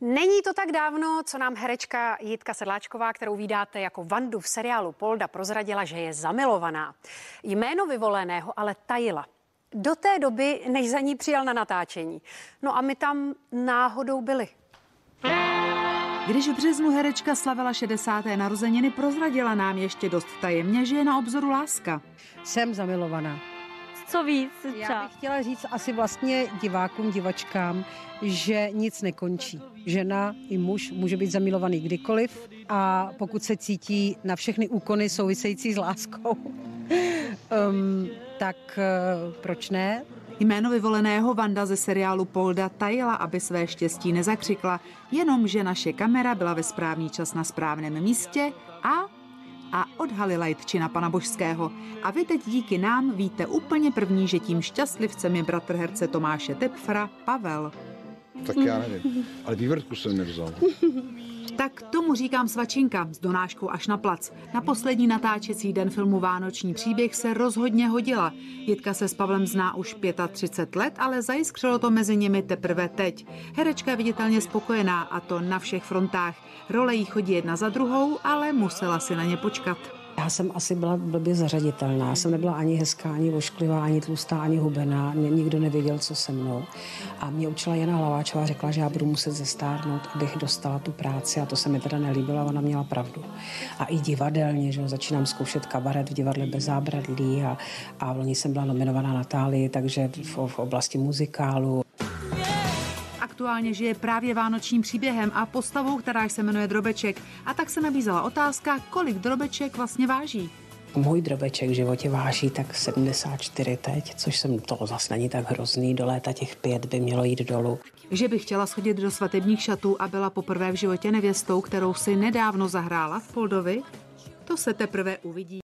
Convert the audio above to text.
Není to tak dávno, co nám herečka Jitka Sedláčková, kterou vydáte jako Vandu v seriálu Polda, prozradila, že je zamilovaná. Jméno vyvoleného ale tajila. Do té doby, než za ní přijal na natáčení. No a my tam náhodou byli. Když v březnu herečka slavila 60. narozeniny, prozradila nám ještě dost tajemně, že je na obzoru láska. Jsem zamilovaná. Co víc Já třeba? bych chtěla říct asi vlastně divákům, divačkám, že nic nekončí. Žena i muž může být zamilovaný kdykoliv a pokud se cítí na všechny úkony související s láskou, um, tak uh, proč ne? Jméno vyvoleného Vanda ze seriálu Polda tajila, aby své štěstí nezakřikla, jenomže naše kamera byla ve správný čas na správném místě a a odhalila jitčina pana Božského. A vy teď díky nám víte úplně první, že tím šťastlivcem je bratr herce Tomáše Tepfra, Pavel. Tak já nevím. Ale vývrtku jsem nevzal. Tak tomu říkám svačinka s donáškou až na plac. Na poslední natáčecí den filmu Vánoční příběh se rozhodně hodila. Jitka se s Pavlem zná už 35 let, ale zajiskřilo to mezi nimi teprve teď. Herečka je viditelně spokojená a to na všech frontách. Role jí chodí jedna za druhou, ale musela si na ně počkat. Já jsem asi byla blbě zařaditelná. Já jsem nebyla ani hezká, ani ošklivá, ani tlustá, ani hubená. Mě nikdo nevěděl, co se mnou. A mě učila Jana Hlaváčová, řekla, že já budu muset zestárnout, abych dostala tu práci. A to se mi teda nelíbilo, ona měla pravdu. A i divadelně, že začínám zkoušet kabaret v divadle bez zábradlí a, a loni jsem byla nominovaná na Tálii, takže v, v oblasti muzikálu. Aktuálně žije právě vánočním příběhem a postavou, která se jmenuje Drobeček. A tak se nabízela otázka, kolik Drobeček vlastně váží. Můj drobeček v životě váží tak 74 teď, což jsem to zase není tak hrozný. Do léta těch pět by mělo jít dolů. Že by chtěla schodit do svatebních šatů a byla poprvé v životě nevěstou, kterou si nedávno zahrála v Poldovi, to se teprve uvidí.